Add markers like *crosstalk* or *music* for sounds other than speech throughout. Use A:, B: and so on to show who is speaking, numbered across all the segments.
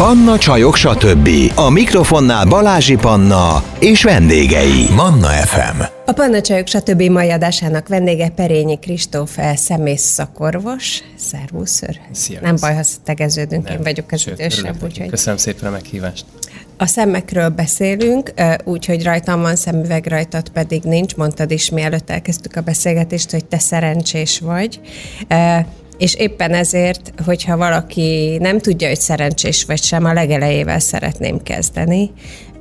A: Panna Csajok, stb. A mikrofonnál Balázsi Panna és vendégei. Manna FM.
B: A Panna Csajok, stb. mai adásának vendége Perényi Kristóf, szemész szakorvos. Szervusz, ször.
C: Szia,
B: Nem baj, ha tegeződünk,
C: Nem,
B: én vagyok az
C: sőt,
B: idősebb, úgyhogy...
C: Köszönöm szépen a meghívást.
B: A szemekről beszélünk, ö, úgyhogy rajtam van szemüveg, rajtad pedig nincs. Mondtad is, mielőtt elkezdtük a beszélgetést, hogy te szerencsés vagy. És éppen ezért, hogyha valaki nem tudja, hogy szerencsés vagy sem, a legelejével szeretném kezdeni,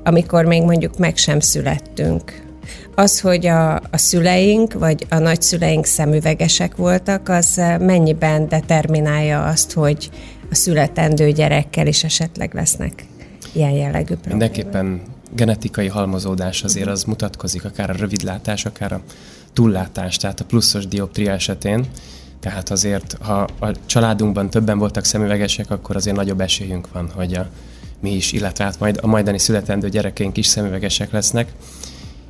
B: amikor még mondjuk meg sem születtünk. Az, hogy a, a szüleink vagy a nagyszüleink szemüvegesek voltak, az eh, mennyiben determinálja azt, hogy a születendő gyerekkel is esetleg lesznek ilyen jellegű problémák?
C: Mindenképpen genetikai halmozódás azért az mutatkozik, akár a rövidlátás, akár a túllátás, tehát a pluszos dioptria esetén. Tehát azért, ha a családunkban többen voltak szemüvegesek, akkor azért nagyobb esélyünk van, hogy a, mi is, illetve hát majd a majdani születendő gyerekeink is szemüvegesek lesznek.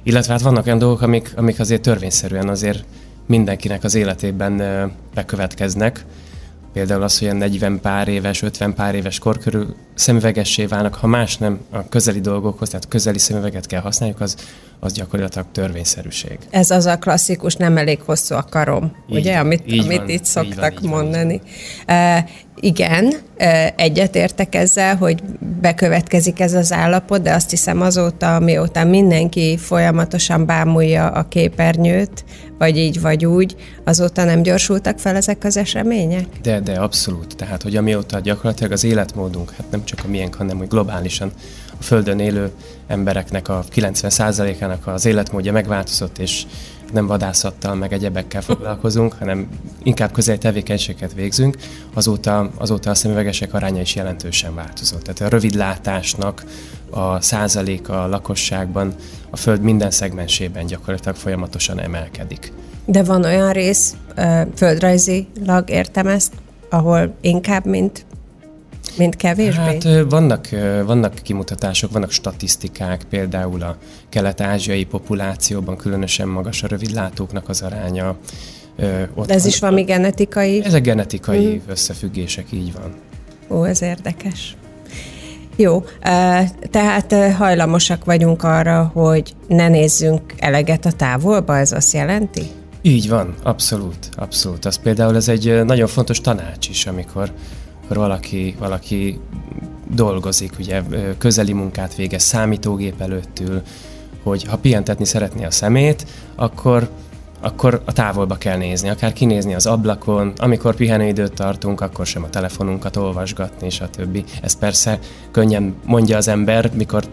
C: Illetve hát vannak olyan dolgok, amik, amik azért törvényszerűen azért mindenkinek az életében bekövetkeznek. Például az, hogy a 40 pár éves, 50 pár éves kor körül szemüvegessé válnak, ha más nem a közeli dolgokhoz, tehát közeli szemüveget kell használjuk, az, az gyakorlatilag törvényszerűség.
B: Ez az a klasszikus, nem elég hosszú a karom,
C: Így
B: ugye,
C: van,
B: amit,
C: így
B: amit
C: van,
B: itt szoktak
C: van, így van, így
B: mondani. Uh, igen, egyetértek ezzel, hogy bekövetkezik ez az állapot, de azt hiszem azóta, mióta mindenki folyamatosan bámulja a képernyőt, vagy így, vagy úgy, azóta nem gyorsultak fel ezek az események?
C: De, de abszolút. Tehát, hogy amióta gyakorlatilag az életmódunk, hát nem csak a miénk, hanem hogy globálisan a Földön élő embereknek a 90%-ának az életmódja megváltozott, és nem vadászattal, meg egyebekkel foglalkozunk, hanem inkább közeli tevékenységet végzünk, azóta, azóta a szemüvegesek aránya is jelentősen változott. Tehát a rövidlátásnak a százaléka a lakosságban a Föld minden szegmensében gyakorlatilag folyamatosan emelkedik.
B: De van olyan rész, földrajzilag értem ezt, ahol inkább, mint, mint kevésbé?
C: Hát vannak, vannak kimutatások, vannak statisztikák, például a kelet-ázsiai populációban különösen magas a rövidlátóknak az aránya. Ott
B: De ez
C: van-
B: is valami genetikai?
C: Ezek genetikai
B: Mhm.
C: összefüggések, így van.
B: Ó, ez érdekes. Jó, tehát hajlamosak vagyunk arra, hogy ne nézzünk eleget a távolba, ez azt jelenti?
C: Így van, abszolút, abszolút. Az például ez egy nagyon fontos tanács is, amikor, amikor valaki, valaki dolgozik, ugye közeli munkát végez számítógép előtt ül, hogy ha pihentetni szeretné a szemét, akkor akkor a távolba kell nézni, akár kinézni az ablakon, amikor pihenőidőt tartunk, akkor sem a telefonunkat olvasgatni, stb. Ez persze könnyen mondja az ember, mikor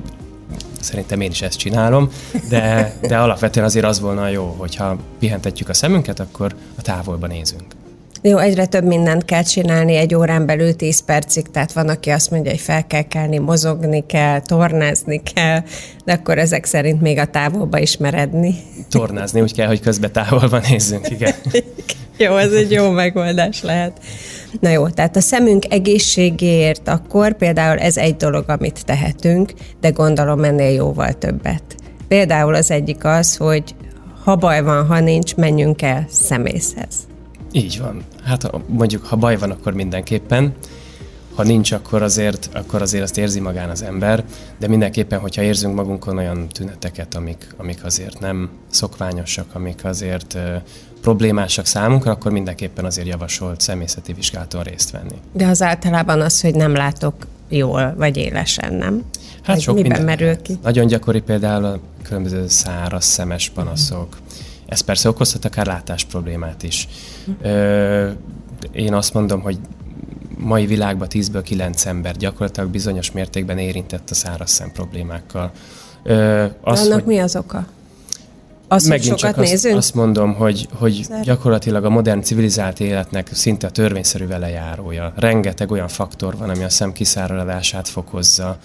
C: Szerintem én is ezt csinálom, de, de alapvetően azért az volna jó, hogyha pihentetjük a szemünket, akkor a távolba nézünk.
B: Jó, egyre több mindent kell csinálni egy órán belül 10 percig, tehát van, aki azt mondja, hogy fel kell kelni, mozogni kell, tornázni kell, de akkor ezek szerint még a távolba is meredni.
C: Tornázni úgy kell, hogy közben távolba nézzünk, igen. *laughs*
B: Jó, ez egy jó megoldás lehet. Na jó, tehát a szemünk egészségéért akkor például ez egy dolog, amit tehetünk, de gondolom ennél jóval többet. Például az egyik az, hogy ha baj van, ha nincs, menjünk el szemészhez.
C: Így van. Hát mondjuk, ha baj van, akkor mindenképpen. Ha nincs, akkor azért, akkor azért azt érzi magán az ember, de mindenképpen, hogyha érzünk magunkon olyan tüneteket, amik, amik azért nem szokványosak, amik azért ö, problémásak számunkra, akkor mindenképpen azért javasolt szemészeti vizsgálaton részt venni.
B: De az általában az, hogy nem látok jól, vagy élesen, nem?
C: Hát
B: Vagy
C: sok
B: miben
C: minden
B: merül ki?
C: Nagyon gyakori például a különböző száraz, szemes panaszok. Ez persze okozhat akár látás problémát is. Ö, én azt mondom, hogy mai világban 10-ből 9 ember gyakorlatilag bizonyos mértékben érintett a száraz szem problémákkal. Ö,
B: Az,
C: az,
B: annak
C: hogy
B: mi az oka? Az, hogy
C: megint
B: sokat
C: csak azt,
B: nézünk?
C: azt mondom, hogy, hogy gyakorlatilag a modern civilizált életnek szinte a törvényszerű velejárója. Rengeteg olyan faktor van, ami a szem kiszáradását fokozza.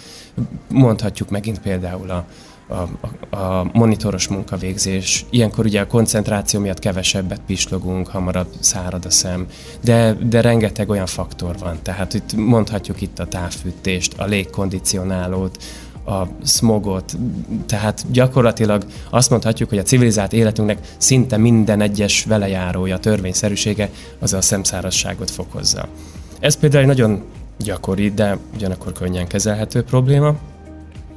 C: Mondhatjuk megint például a, a, a, monitoros munkavégzés. Ilyenkor ugye a koncentráció miatt kevesebbet pislogunk, hamarabb szárad a szem, de, de rengeteg olyan faktor van. Tehát itt mondhatjuk itt a távfűtést, a légkondicionálót, a smogot, tehát gyakorlatilag azt mondhatjuk, hogy a civilizált életünknek szinte minden egyes velejárója, törvényszerűsége az a szemszárazságot fokozza. Ez például egy nagyon gyakori, de ugyanakkor könnyen kezelhető probléma.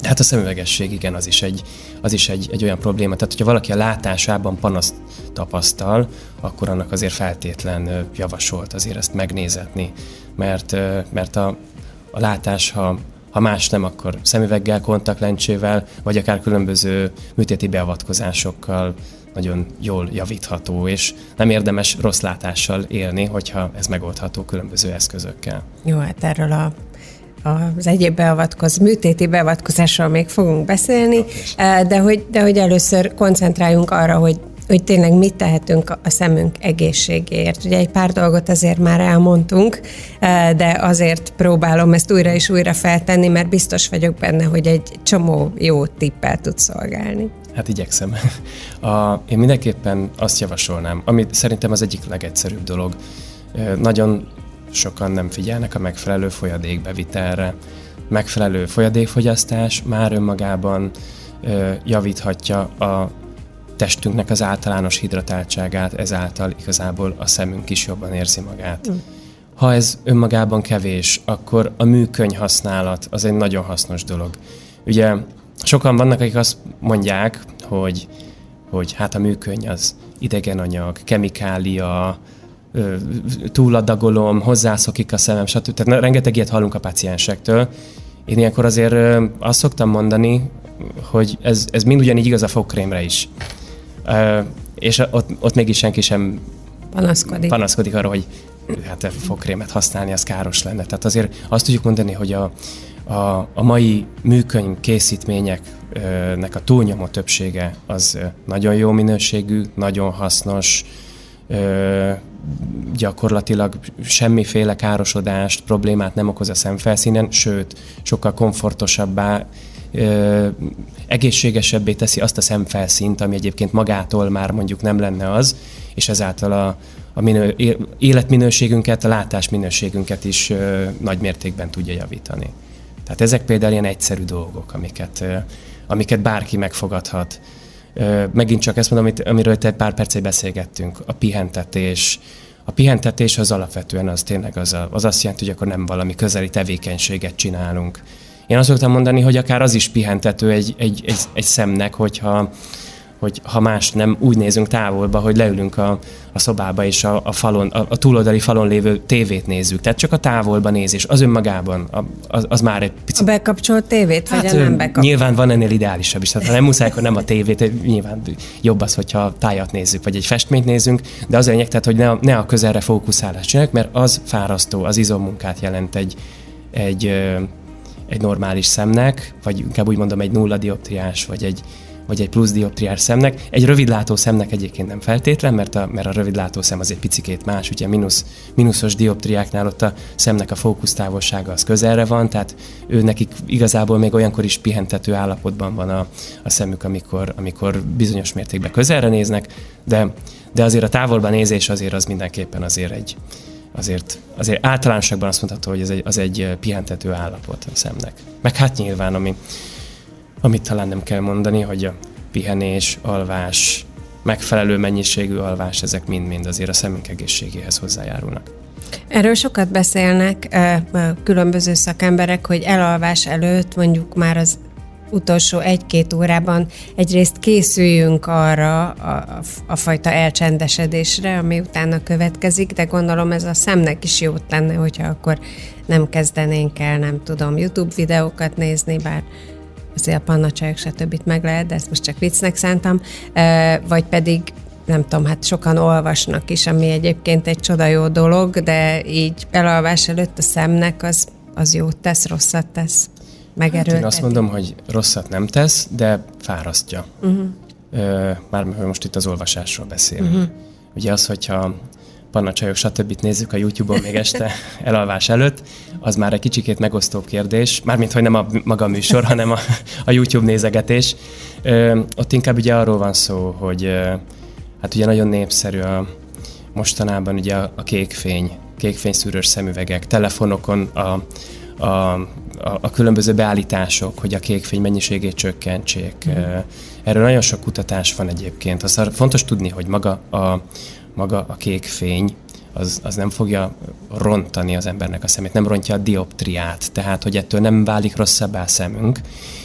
C: Hát a szemüvegesség, igen, az is egy, az is egy, egy olyan probléma. Tehát, hogyha valaki a látásában panaszt tapasztal, akkor annak azért feltétlen javasolt azért ezt megnézetni. Mert, mert a, a látás, ha, ha más nem, akkor szemüveggel, kontaktlencsével, vagy akár különböző műtéti beavatkozásokkal nagyon jól javítható, és nem érdemes rossz látással élni, hogyha ez megoldható különböző eszközökkel.
B: Jó, hát erről a az egyéb beavatkoz, műtéti beavatkozásról még fogunk beszélni, de hogy, de hogy először koncentráljunk arra, hogy hogy tényleg mit tehetünk a szemünk egészségéért. Ugye egy pár dolgot azért már elmondtunk, de azért próbálom ezt újra és újra feltenni, mert biztos vagyok benne, hogy egy csomó jó tippel tud szolgálni.
C: Hát igyekszem. *laughs* A, én mindenképpen azt javasolnám, ami szerintem az egyik legegyszerűbb dolog. Nagyon sokan nem figyelnek a megfelelő folyadékbevitelre. Megfelelő folyadékfogyasztás már önmagában javíthatja a testünknek az általános hidratáltságát, ezáltal igazából a szemünk is jobban érzi magát. Mm. Ha ez önmagában kevés, akkor a műköny használat az egy nagyon hasznos dolog. Ugye sokan vannak, akik azt mondják, hogy, hogy hát a műköny az idegen anyag, kemikália, túladagolom, hozzászokik a szemem, stb. Tehát rengeteg ilyet hallunk a paciensektől. Én ilyenkor azért azt szoktam mondani, hogy ez, ez mind ugyanígy igaz a fogkrémre is. És ott, ott mégis senki sem
B: panaszkodik,
C: panaszkodik arra, hogy hát fogkrémet használni, az káros lenne. Tehát azért azt tudjuk mondani, hogy a, a, a mai műkönyv készítményeknek a túlnyomó többsége az nagyon jó minőségű, nagyon hasznos, gyakorlatilag semmiféle károsodást, problémát nem okoz a szemfelszínen, sőt, sokkal komfortosabbá, egészségesebbé teszi azt a szemfelszínt, ami egyébként magától már mondjuk nem lenne az, és ezáltal a, a minő, életminőségünket, a látásminőségünket is nagy mértékben tudja javítani. Tehát ezek például ilyen egyszerű dolgok, amiket, amiket bárki megfogadhat. Megint csak ezt mondom, amiről te pár percig beszélgettünk, a pihentetés. A pihentetés az alapvetően az tényleg az, a, az azt jelenti, hogy akkor nem valami közeli tevékenységet csinálunk. Én azt szoktam mondani, hogy akár az is pihentető egy, egy, egy, egy szemnek, hogyha hogy ha más nem, úgy nézünk távolba, hogy leülünk a, a szobába, és a, a, falon, a, a túloldali falon lévő tévét nézzük. Tehát csak a távolba nézés, az önmagában, a, az, az már egy picit...
B: A bekapcsolt tévét, vagy hát, a nem bekapcsolt?
C: Nyilván van ennél ideálisabb is. Tehát ha nem muszáj, akkor nem a tévét, nyilván jobb az, hogyha tájat nézzük, vagy egy festményt nézzünk, de az a lényeg, tehát, hogy ne a, ne a közelre fókuszálást csináljuk, mert az fárasztó, az izommunkát jelent egy, egy, egy normális szemnek, vagy inkább úgy mondom egy nulla dioptriás, vagy egy, vagy egy plusz dioptriás szemnek. Egy rövidlátó szemnek egyébként nem feltétlen, mert a, mert a rövidlátó szem az egy picikét más, ugye mínusz, mínuszos dioptriáknál ott a szemnek a fókusztávolsága az közelre van, tehát ő nekik igazából még olyankor is pihentető állapotban van a, a szemük, amikor, amikor bizonyos mértékben közelre néznek, de, de azért a távolban nézés azért az mindenképpen azért egy, azért, azért általánosságban azt mondható, hogy ez egy, az egy pihentető állapot a szemnek. Meg hát nyilván, ami, amit talán nem kell mondani, hogy a pihenés, alvás, megfelelő mennyiségű alvás, ezek mind-mind azért a szemünk egészségéhez hozzájárulnak.
B: Erről sokat beszélnek különböző szakemberek, hogy elalvás előtt mondjuk már az utolsó egy-két órában egyrészt készüljünk arra a, a, fajta elcsendesedésre, ami utána következik, de gondolom ez a szemnek is jót lenne, hogyha akkor nem kezdenénk el, nem tudom, YouTube videókat nézni, bár azért a pannacsajok stb. meg lehet, de ezt most csak viccnek szántam, vagy pedig nem tudom, hát sokan olvasnak is, ami egyébként egy csoda jó dolog, de így elalvás előtt a szemnek az, az jót tesz, rosszat tesz, megerőlteti. Hát
C: én azt mondom, hogy rosszat nem tesz, de fárasztja. Uh-huh. Már most itt az olvasásról beszélünk. Uh-huh. Ugye az, hogyha pannacsajok, stb. nézzük a YouTube-on még este *laughs* elalvás előtt, az már egy kicsikét megosztó kérdés, mármint, hogy nem a maga műsor, hanem a, a YouTube nézegetés. Ö, ott inkább ugye arról van szó, hogy ö, hát ugye nagyon népszerű a mostanában ugye a, a kékfény, kékfényszűrős szemüvegek, telefonokon a, a, a, a különböző beállítások, hogy a kékfény mennyiségét csökkentsék. Mm. Erről nagyon sok kutatás van egyébként. Azt fontos tudni, hogy maga a, maga a kék fény az, az nem fogja rontani az embernek a szemét, nem rontja a dioptriát, tehát hogy ettől nem válik rosszabbá a szemünk.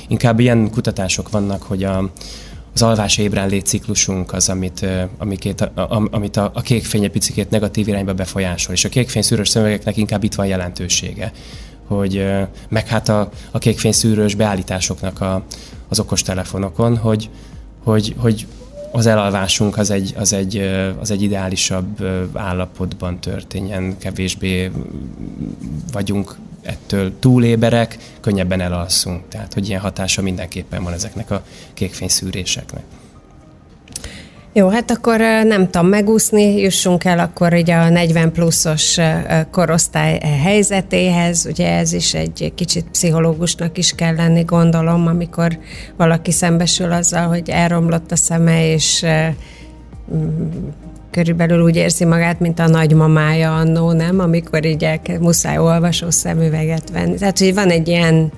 C: Inkább ilyen kutatások vannak, hogy a, az alvás ébrenlét ciklusunk az, amit, amikét, a, amit a, a kékfény egy picit negatív irányba befolyásol, és a kékfény szűrős szemüvegeknek inkább itt van jelentősége hogy meg hát a, a kékfény szűrős beállításoknak a, az okostelefonokon, hogy, hogy, hogy az elalvásunk az egy, az egy, az egy ideálisabb állapotban történjen, kevésbé vagyunk ettől túléberek, könnyebben elalszunk. Tehát, hogy ilyen hatása mindenképpen van ezeknek a kékfényszűréseknek.
B: Jó, hát akkor nem tudom megúszni, jussunk el akkor ugye a 40 pluszos korosztály helyzetéhez. Ugye ez is egy kicsit pszichológusnak is kell lenni, gondolom, amikor valaki szembesül azzal, hogy elromlott a szeme, és körülbelül úgy érzi magát, mint a nagymamája annó, nem? Amikor így el kell, muszáj olvasó szemüveget venni. Tehát, hogy van egy ilyen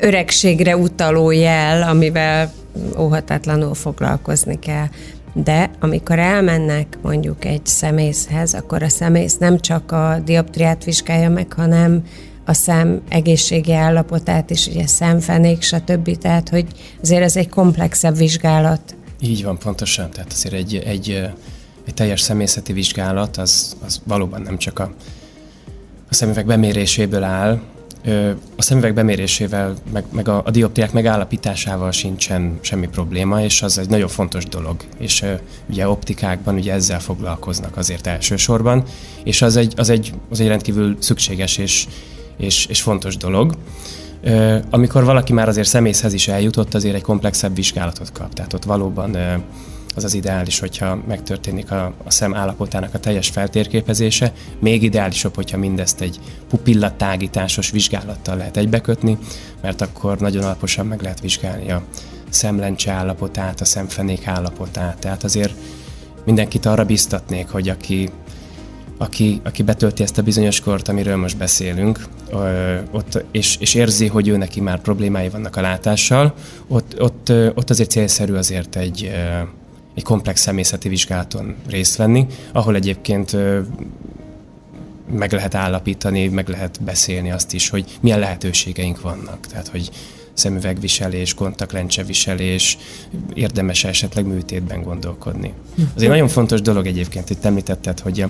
B: öregségre utaló jel, amivel óhatatlanul foglalkozni kell. De amikor elmennek mondjuk egy szemészhez, akkor a szemész nem csak a dioptriát vizsgálja meg, hanem a szem egészségi állapotát is, ugye szemfenék, stb. Tehát, hogy azért ez egy komplexebb vizsgálat.
C: Így van, pontosan. Tehát azért egy, egy egy teljes személyzeti vizsgálat az, az valóban nem csak a, a szemüveg beméréséből áll, a szemüveg bemérésével, meg, meg a, a dioptriák megállapításával sincsen semmi probléma, és az egy nagyon fontos dolog. És ugye optikákban ugye ezzel foglalkoznak azért elsősorban, és az egy, az egy, az egy rendkívül szükséges és, és, és fontos dolog. Amikor valaki már azért szemészhez is eljutott, azért egy komplexebb vizsgálatot kap. Tehát ott valóban az az ideális, hogyha megtörténik a, a szem állapotának a teljes feltérképezése. Még ideálisabb, hogyha mindezt egy pupillatágításos vizsgálattal lehet egybekötni, mert akkor nagyon alaposan meg lehet vizsgálni a szemlencse állapotát, a szemfenék állapotát. Tehát azért mindenkit arra biztatnék, hogy aki, aki, aki betölti ezt a bizonyos kort, amiről most beszélünk, ö, ott, és, és érzi, hogy ő neki már problémái vannak a látással, ott, ott, ott azért célszerű azért egy, egy komplex személyzeti vizsgálaton részt venni, ahol egyébként meg lehet állapítani, meg lehet beszélni azt is, hogy milyen lehetőségeink vannak. Tehát, hogy szemüvegviselés, kontaktlencseviselés, érdemes esetleg műtétben gondolkodni. Az egy nagyon fontos dolog egyébként, hogy említetted, hogy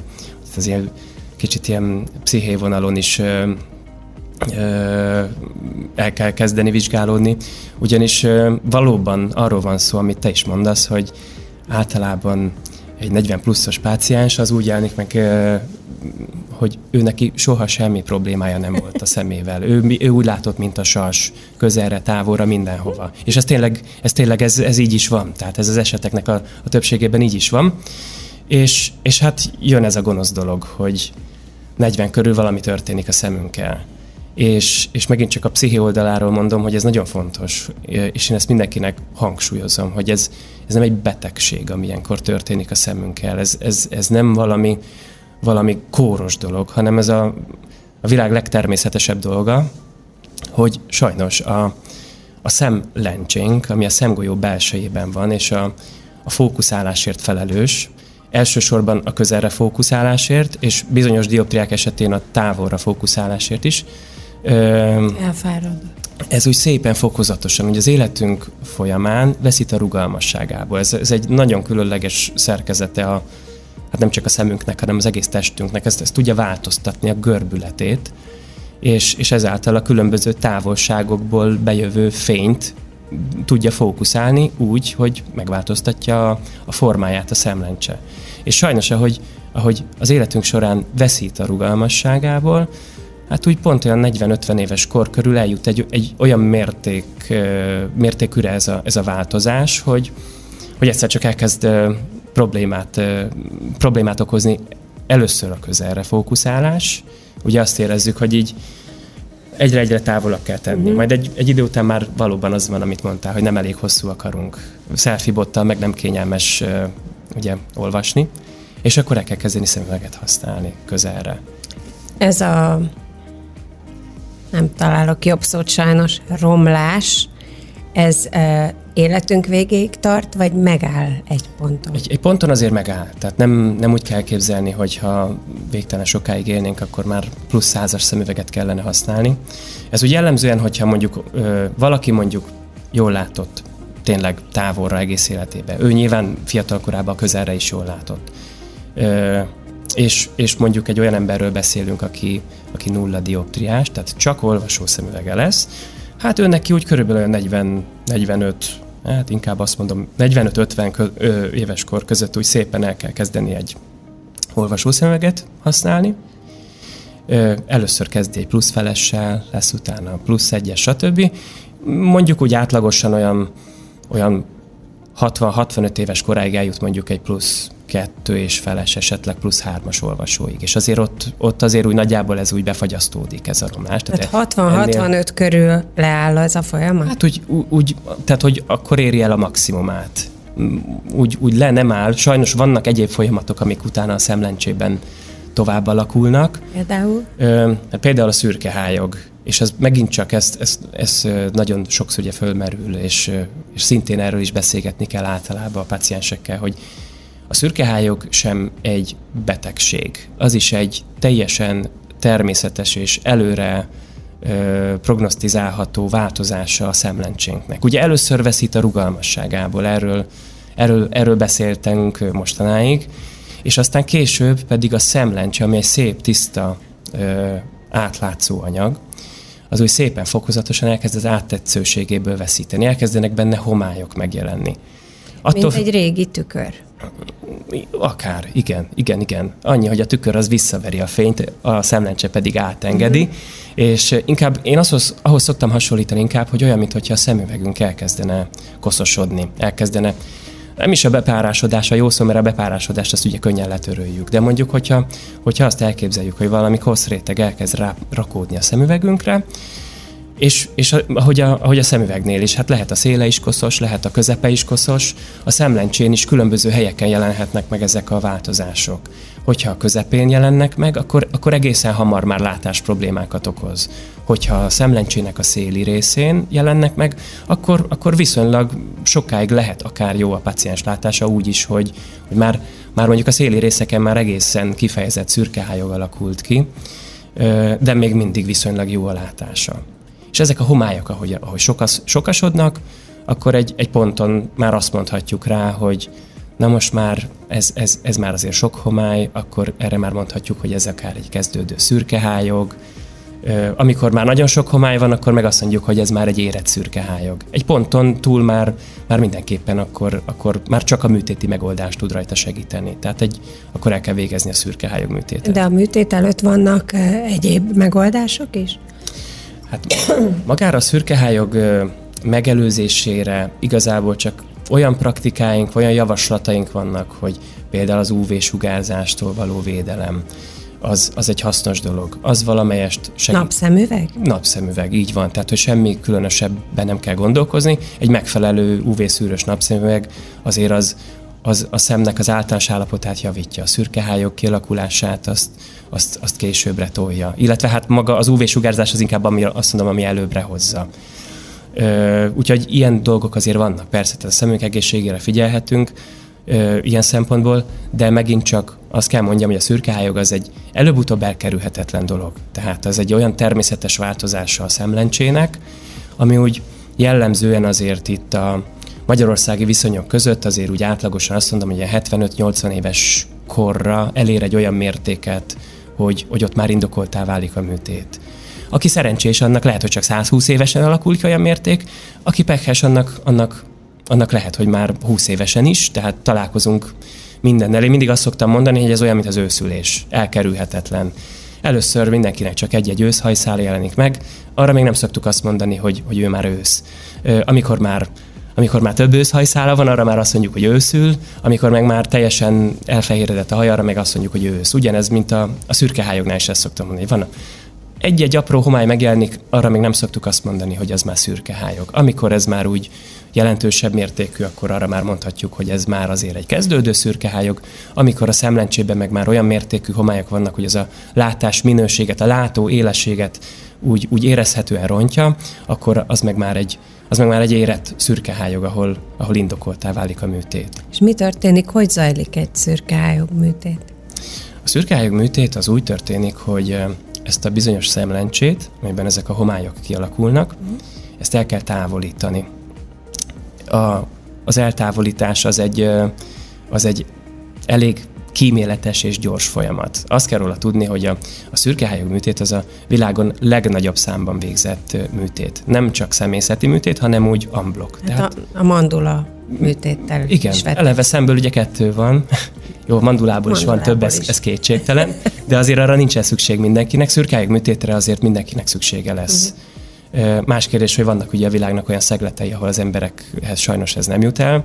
C: az ilyen kicsit ilyen pszichévonalon is ö, ö, el kell kezdeni vizsgálódni, ugyanis ö, valóban arról van szó, amit te is mondasz, hogy általában egy 40 pluszos páciens az úgy jelenik meg, hogy ő neki soha semmi problémája nem volt a szemével. Ő, ő úgy látott, mint a sas, közelre, távolra, mindenhova. És ez tényleg, ez, tényleg ez, ez így is van. Tehát ez az eseteknek a, a többségében így is van. És, és hát jön ez a gonosz dolog, hogy 40 körül valami történik a szemünkkel. És, és megint csak a psziché oldaláról mondom, hogy ez nagyon fontos, és én ezt mindenkinek hangsúlyozom, hogy ez, ez nem egy betegség, ami ilyenkor történik a szemünkkel, ez, ez, ez nem valami, valami kóros dolog, hanem ez a, a világ legtermészetesebb dolga, hogy sajnos a, a szemlencsénk, ami a szemgolyó belsejében van, és a, a fókuszálásért felelős, elsősorban a közelre fókuszálásért, és bizonyos dioptriák esetén a távolra fókuszálásért is,
B: Elfárad.
C: Ez úgy szépen fokozatosan, hogy az életünk folyamán veszít a rugalmasságából. Ez, ez egy nagyon különleges szerkezete a, hát nem csak a szemünknek, hanem az egész testünknek. Ez, ez tudja változtatni a görbületét, és, és ezáltal a különböző távolságokból bejövő fényt tudja fókuszálni úgy, hogy megváltoztatja a, a formáját a szemlencse. És sajnos, ahogy, ahogy az életünk során veszít a rugalmasságából, hát úgy pont olyan 40-50 éves kor körül eljut egy, egy olyan mérték, mértékűre ez a, ez a változás, hogy, hogy egyszer csak elkezd problémát, problémát okozni először a közelre fókuszálás. Ugye azt érezzük, hogy így egyre-egyre távolabb kell tenni. Uh-huh. Majd egy, egy idő után már valóban az van, amit mondtál, hogy nem elég hosszú akarunk. Selfie meg nem kényelmes ugye, olvasni, és akkor el kell kezdeni szemüveget használni közelre.
B: Ez a nem találok jobb szót sajnos, romlás, ez e, életünk végéig tart, vagy megáll egy ponton?
C: Egy, egy ponton azért megáll. Tehát nem, nem úgy kell képzelni, hogy ha végtelen sokáig élnénk, akkor már plusz százas szemüveget kellene használni. Ez úgy jellemzően, hogyha mondjuk ö, valaki mondjuk jól látott, tényleg távolra egész életében. Ő nyilván fiatal korában közelre is jól látott. Ö, és, és mondjuk egy olyan emberről beszélünk, aki, aki nulla dioptriás, tehát csak olvasó szemüvege lesz, hát ő neki úgy körülbelül 40, 45, hát inkább azt mondom, 45-50 éves kor között úgy szépen el kell kezdeni egy olvasószemüveget használni. Először kezdi egy plusz felessel, lesz utána plusz egyes, stb. Mondjuk úgy átlagosan olyan, olyan 60-65 éves koráig eljut mondjuk egy plusz kettő és feles, esetleg plusz hármas olvasóig. És azért ott, ott azért úgy nagyjából ez úgy befagyasztódik ez a romlás.
B: Tehát, tehát 60-65 ennél... körül leáll ez a folyamat?
C: Hát úgy, úgy, tehát hogy akkor éri el a maximumát. Úgy, úgy le nem áll. Sajnos vannak egyéb folyamatok, amik utána a szemlencsében tovább alakulnak.
B: Például?
C: Ö, például a szürkehályog. És ez megint csak ez, ez, ez nagyon sokszor ugye fölmerül, és, és szintén erről is beszélgetni kell általában a paciensekkel, hogy a szürkehályog sem egy betegség. Az is egy teljesen természetes és előre ö, prognosztizálható változása a szemlencsénknek. Ugye először veszít a rugalmasságából, erről, erről, erről beszéltünk mostanáig, és aztán később pedig a szemlencse, ami egy szép, tiszta, ö, átlátszó anyag, az úgy szépen fokozatosan elkezd az áttetszőségéből veszíteni, elkezdenek benne homályok megjelenni.
B: Attól, Mint egy régi tükör.
C: Akár, igen, igen, igen. Annyi, hogy a tükör az visszaveri a fényt, a szemlencse pedig átengedi, uh-huh. és inkább én ahhoz, ahhoz szoktam hasonlítani inkább, hogy olyan, mintha a szemüvegünk elkezdene koszosodni, elkezdene nem is a bepárásodás a jó szó, mert a bepárásodást azt ugye könnyen letöröljük. De mondjuk, hogyha, hogyha azt elképzeljük, hogy valami koszréteg elkezd rá rakódni a szemüvegünkre, és, és ahogy, a, ahogy a szemüvegnél is, hát lehet a széle is koszos, lehet a közepe is koszos, a szemlencsén is különböző helyeken jelenhetnek meg ezek a változások. Hogyha a közepén jelennek meg, akkor, akkor egészen hamar már látás problémákat okoz. Hogyha a szemlencsének a széli részén jelennek meg, akkor, akkor viszonylag sokáig lehet akár jó a paciens látása úgy is, hogy, hogy már, már mondjuk a széli részeken már egészen kifejezett szürkehályog alakult ki, de még mindig viszonylag jó a látása. És ezek a homályok, ahogy, ahogy sokas, sokasodnak, akkor egy, egy ponton már azt mondhatjuk rá, hogy na most már ez, ez, ez már azért sok homály, akkor erre már mondhatjuk, hogy ez akár egy kezdődő szürkehályog, amikor már nagyon sok homály van, akkor meg azt mondjuk, hogy ez már egy érett szürkehályog. Egy ponton túl már, már mindenképpen akkor, akkor már csak a műtéti megoldás tud rajta segíteni. Tehát egy, akkor el kell végezni a szürkehályog műtétet.
B: De a műtét előtt vannak egyéb megoldások is?
C: Hát magára a szürkehályog megelőzésére igazából csak olyan praktikáink, olyan javaslataink vannak, hogy például az UV-sugárzástól való védelem, az, az egy hasznos dolog. Az valamelyest
B: segít. Napszemüveg?
C: Napszemüveg, így van. Tehát, hogy semmi különösebben nem kell gondolkozni. Egy megfelelő UV-szűrös napszemüveg azért az, az a szemnek az általános állapotát javítja, a szürkehályok kialakulását, azt, azt, azt későbbre tolja. Illetve hát maga az UV-sugárzás az inkább ami, azt mondom, ami előbbre hozza. Ö, úgyhogy ilyen dolgok azért vannak. Persze, tehát a szemünk egészségére figyelhetünk ö, ilyen szempontból, de megint csak azt kell mondjam, hogy a szürkehályog az egy előbb-utóbb elkerülhetetlen dolog. Tehát az egy olyan természetes változása a szemlencsének, ami úgy jellemzően azért itt a magyarországi viszonyok között azért úgy átlagosan azt mondom, hogy a 75-80 éves korra elér egy olyan mértéket, hogy, hogy ott már indokoltá válik a műtét. Aki szerencsés, annak lehet, hogy csak 120 évesen alakul ki olyan mérték, aki pekhes, annak, annak, annak lehet, hogy már 20 évesen is, tehát találkozunk mindennel. Én mindig azt szoktam mondani, hogy ez olyan, mint az őszülés, elkerülhetetlen. Először mindenkinek csak egy-egy őszhajszál jelenik meg, arra még nem szoktuk azt mondani, hogy, hogy ő már ősz. Amikor már amikor már több őszhajszála van, arra már azt mondjuk, hogy őszül, amikor meg már teljesen elfehéredett a haj, arra meg azt mondjuk, hogy ősz. Ugyanez, mint a, a szürke hájognál is ezt szoktam mondani. Van egy-egy apró homály megjelenik, arra még nem szoktuk azt mondani, hogy az már szürke hályog. Amikor ez már úgy jelentősebb mértékű, akkor arra már mondhatjuk, hogy ez már azért egy kezdődő szürke hályog. Amikor a szemlencsében meg már olyan mértékű homályok vannak, hogy az a látás minőséget, a látó élességet úgy, úgy érezhetően rontja, akkor az meg már egy, az meg már egy érett szürkehályog, ahol, ahol indokoltá válik a műtét.
B: És mi történik, hogy zajlik egy szürkehályog műtét?
C: A szürkehályog műtét az úgy történik, hogy ezt a bizonyos szemlencsét, amiben ezek a homályok kialakulnak, uh-huh. ezt el kell távolítani. A, az eltávolítás az egy, az egy elég kíméletes és gyors folyamat. Azt kell róla tudni, hogy a, a szürkehályog műtét az a világon legnagyobb számban végzett műtét. Nem csak személyzeti műtét, hanem úgy amblok.
B: Hát Tehát, a, a mandula műtéttel
C: Igen, is eleve szemből ugye kettő van. *laughs* Jó, mandulából is van több, ez, ez kétségtelen, de azért arra nincsen szükség mindenkinek. Szürkehályog műtétre azért mindenkinek szüksége lesz. Uh-huh. Más kérdés, hogy vannak ugye a világnak olyan szegletei, ahol az emberekhez sajnos ez nem jut el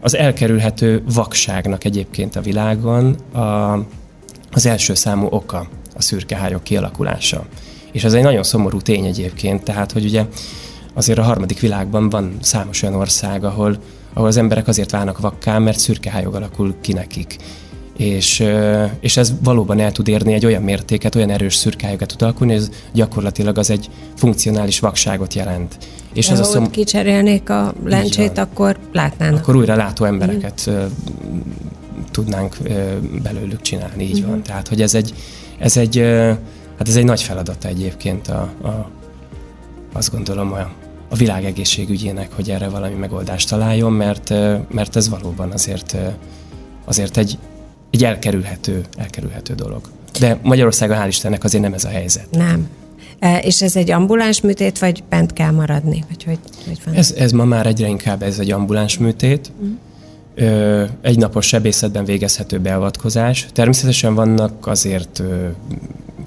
C: az elkerülhető vakságnak egyébként a világon a, az első számú oka a szürkehályok kialakulása. És ez egy nagyon szomorú tény egyébként, tehát hogy ugye azért a harmadik világban van számos olyan ország, ahol, ahol az emberek azért válnak vakká, mert szürkehályog alakul ki nekik és, és ez valóban el tud érni egy olyan mértéket, olyan erős szürkájukat tud alakulni, ez gyakorlatilag az egy funkcionális vakságot jelent.
B: És De ez ha a szom... kicserélnék a lencsét, akkor látnának.
C: Akkor újra látó embereket mm. tudnánk belőlük csinálni, így mm. van. Tehát, hogy ez egy, ez egy, hát ez egy nagy feladata egyébként a, a azt gondolom a, a világ egészségügyének, hogy erre valami megoldást találjon, mert, mert ez valóban azért, azért egy, egy elkerülhető, elkerülhető dolog. De Magyarországon hál' Istennek azért nem ez a helyzet.
B: Nem. E, és ez egy ambuláns műtét, vagy bent kell maradni? Vagy hogy, hogy
C: van? Ez, ez ma már egyre inkább ez egy ambuláns műtét. Mm. Ö, egy napos sebészetben végezhető beavatkozás. Természetesen vannak azért ö,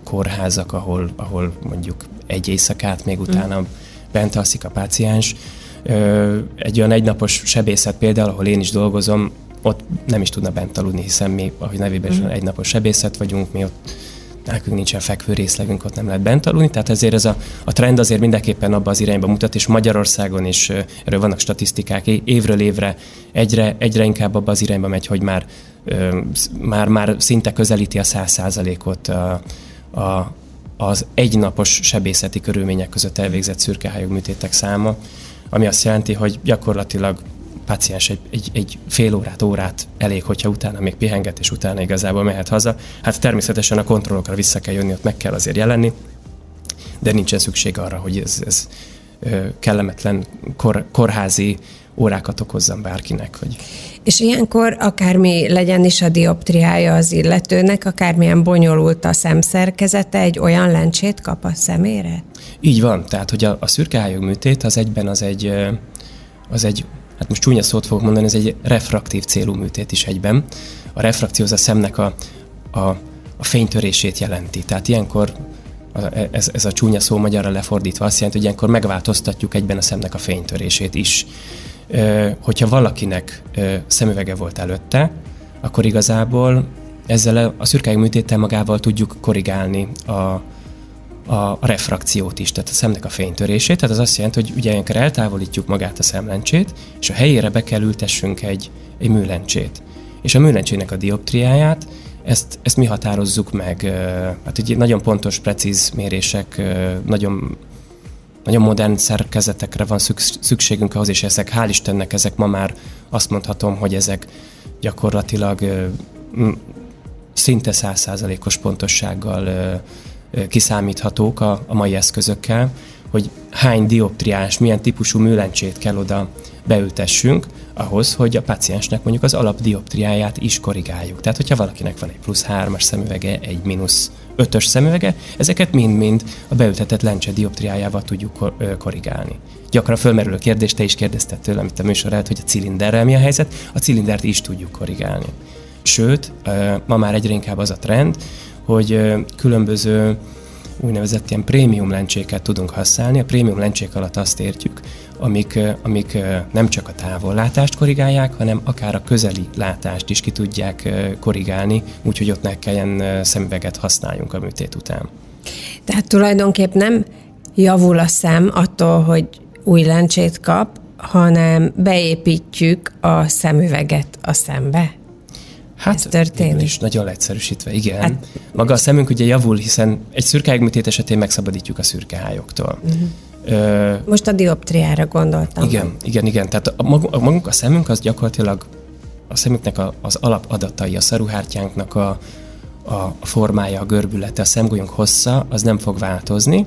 C: kórházak, ahol, ahol mondjuk egy éjszakát még utána mm. bent alszik a páciens. Ö, egy olyan egynapos sebészet például, ahol én is dolgozom, ott nem is tudna bent aludni, hiszen mi, ahogy nevében is mm. egy napos sebészet vagyunk, mi ott nekünk nincsen fekvő részlegünk, ott nem lehet bent aludni, tehát ezért ez a, a trend azért mindenképpen abba az irányba mutat, és Magyarországon is erről vannak statisztikák, évről évre egyre, egyre inkább abba az irányba megy, hogy már, már, már szinte közelíti a száz százalékot a, a, az egynapos sebészeti körülmények között elvégzett szürkehályog műtétek száma, ami azt jelenti, hogy gyakorlatilag paciens egy, egy, egy fél órát, órát elég, hogyha utána még pihenget, és utána igazából mehet haza. Hát természetesen a kontrollokra vissza kell jönni, ott meg kell azért jelenni, de nincsen szükség arra, hogy ez, ez kellemetlen kor, kórházi órákat okozzam bárkinek. Hogy...
B: És ilyenkor akármi legyen is a dioptriája az illetőnek, akármilyen bonyolult a szemszerkezete, egy olyan lencsét kap a szemére?
C: Így van, tehát hogy a, a szürkehályog műtét az egyben az egy, az egy hát most csúnya szót fogok mondani, ez egy refraktív célú műtét is egyben. A refrakció az a szemnek a, a, a fénytörését jelenti. Tehát ilyenkor ez, ez a csúnya szó magyarra lefordítva azt jelenti, hogy ilyenkor megváltoztatjuk egyben a szemnek a fénytörését is. Hogyha valakinek szemüvege volt előtte, akkor igazából ezzel a szürkáig műtéttel magával tudjuk korrigálni a, a refrakciót is, tehát a szemnek a fénytörését. Tehát az azt jelenti, hogy ugye ilyenkor eltávolítjuk magát a szemlencsét, és a helyére be kell ültessünk egy, egy műlencsét. És a műlencsének a dioptriáját, ezt, ezt mi határozzuk meg. Hát ugye nagyon pontos, precíz mérések, nagyon nagyon modern szerkezetekre van szükségünk ahhoz, és ezek, hál' Istennek, ezek ma már azt mondhatom, hogy ezek gyakorlatilag szinte százszázalékos pontossággal kiszámíthatók a, a mai eszközökkel, hogy hány dioptriás, milyen típusú műlencsét kell oda beültessünk, ahhoz, hogy a paciensnek mondjuk az alapdioptriáját is korrigáljuk. Tehát, hogyha valakinek van egy plusz 3-as szemüvege, egy mínusz 5-ös szemüvege, ezeket mind-mind a beültetett lencse dioptriájával tudjuk kor- korrigálni. Gyakran fölmerülő kérdést, te is kérdezted tőlem itt a műsor előtt, hogy a cilinderrel mi a helyzet, a cilindert is tudjuk korrigálni. Sőt, ma már egyre inkább az a trend, hogy különböző úgynevezett ilyen prémium lencséket tudunk használni. A prémium lencsék alatt azt értjük, amik, amik nem csak a távollátást korrigálják, hanem akár a közeli látást is ki tudják korrigálni, úgyhogy ott ne kelljen szemüveget használjunk a műtét után.
B: Tehát tulajdonképp nem javul a szem attól, hogy új lencsét kap, hanem beépítjük a szemüveget a szembe.
C: Hát, Ez történik. is nagyon leegyszerűsítve, igen. Hát, Maga a szemünk ugye javul, hiszen egy szürkeágműtét esetén megszabadítjuk a szürkehályoktól. Uh-huh.
B: Ö, Most a dioptriára gondoltam.
C: Igen, igen, igen. Tehát a, magunk, a, magunk a szemünk az gyakorlatilag a szemünknek a, az alapadatai, a szaruhártyánknak a, a formája, a görbülete, a szemgolyunk hossza, az nem fog változni.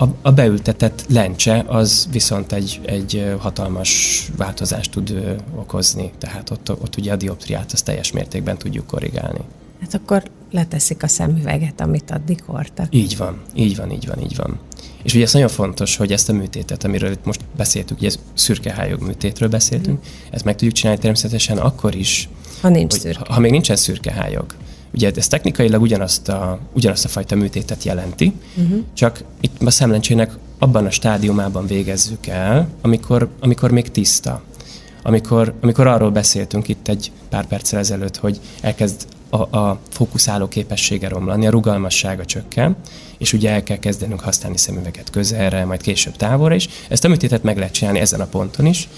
C: A, a beültetett lencse az viszont egy, egy hatalmas változást tud okozni, tehát ott, ott ugye a dioptriát az teljes mértékben tudjuk korrigálni.
B: Hát akkor leteszik a szemüveget, amit addig hordtak.
C: Így van, így van, így van, így van. És ugye ez nagyon fontos, hogy ezt a műtétet, amiről itt most beszéltük, ugye szürkehályog műtétről beszéltünk, mm. ezt meg tudjuk csinálni természetesen akkor is,
B: ha nincs hogy, szürke.
C: Ha még nincsen szürkehályog. Ugye ez technikailag ugyanazt a, ugyanazt a fajta műtétet jelenti, uh-huh. csak itt a szemlencsének abban a stádiumában végezzük el, amikor, amikor még tiszta. Amikor, amikor arról beszéltünk itt egy pár perccel ezelőtt, hogy elkezd a, a fókuszáló képessége romlani, a rugalmassága csökken, és ugye el kell kezdenünk használni szemüveget közelre, majd később távolra is. Ezt a műtétet meg lehet csinálni ezen a ponton is.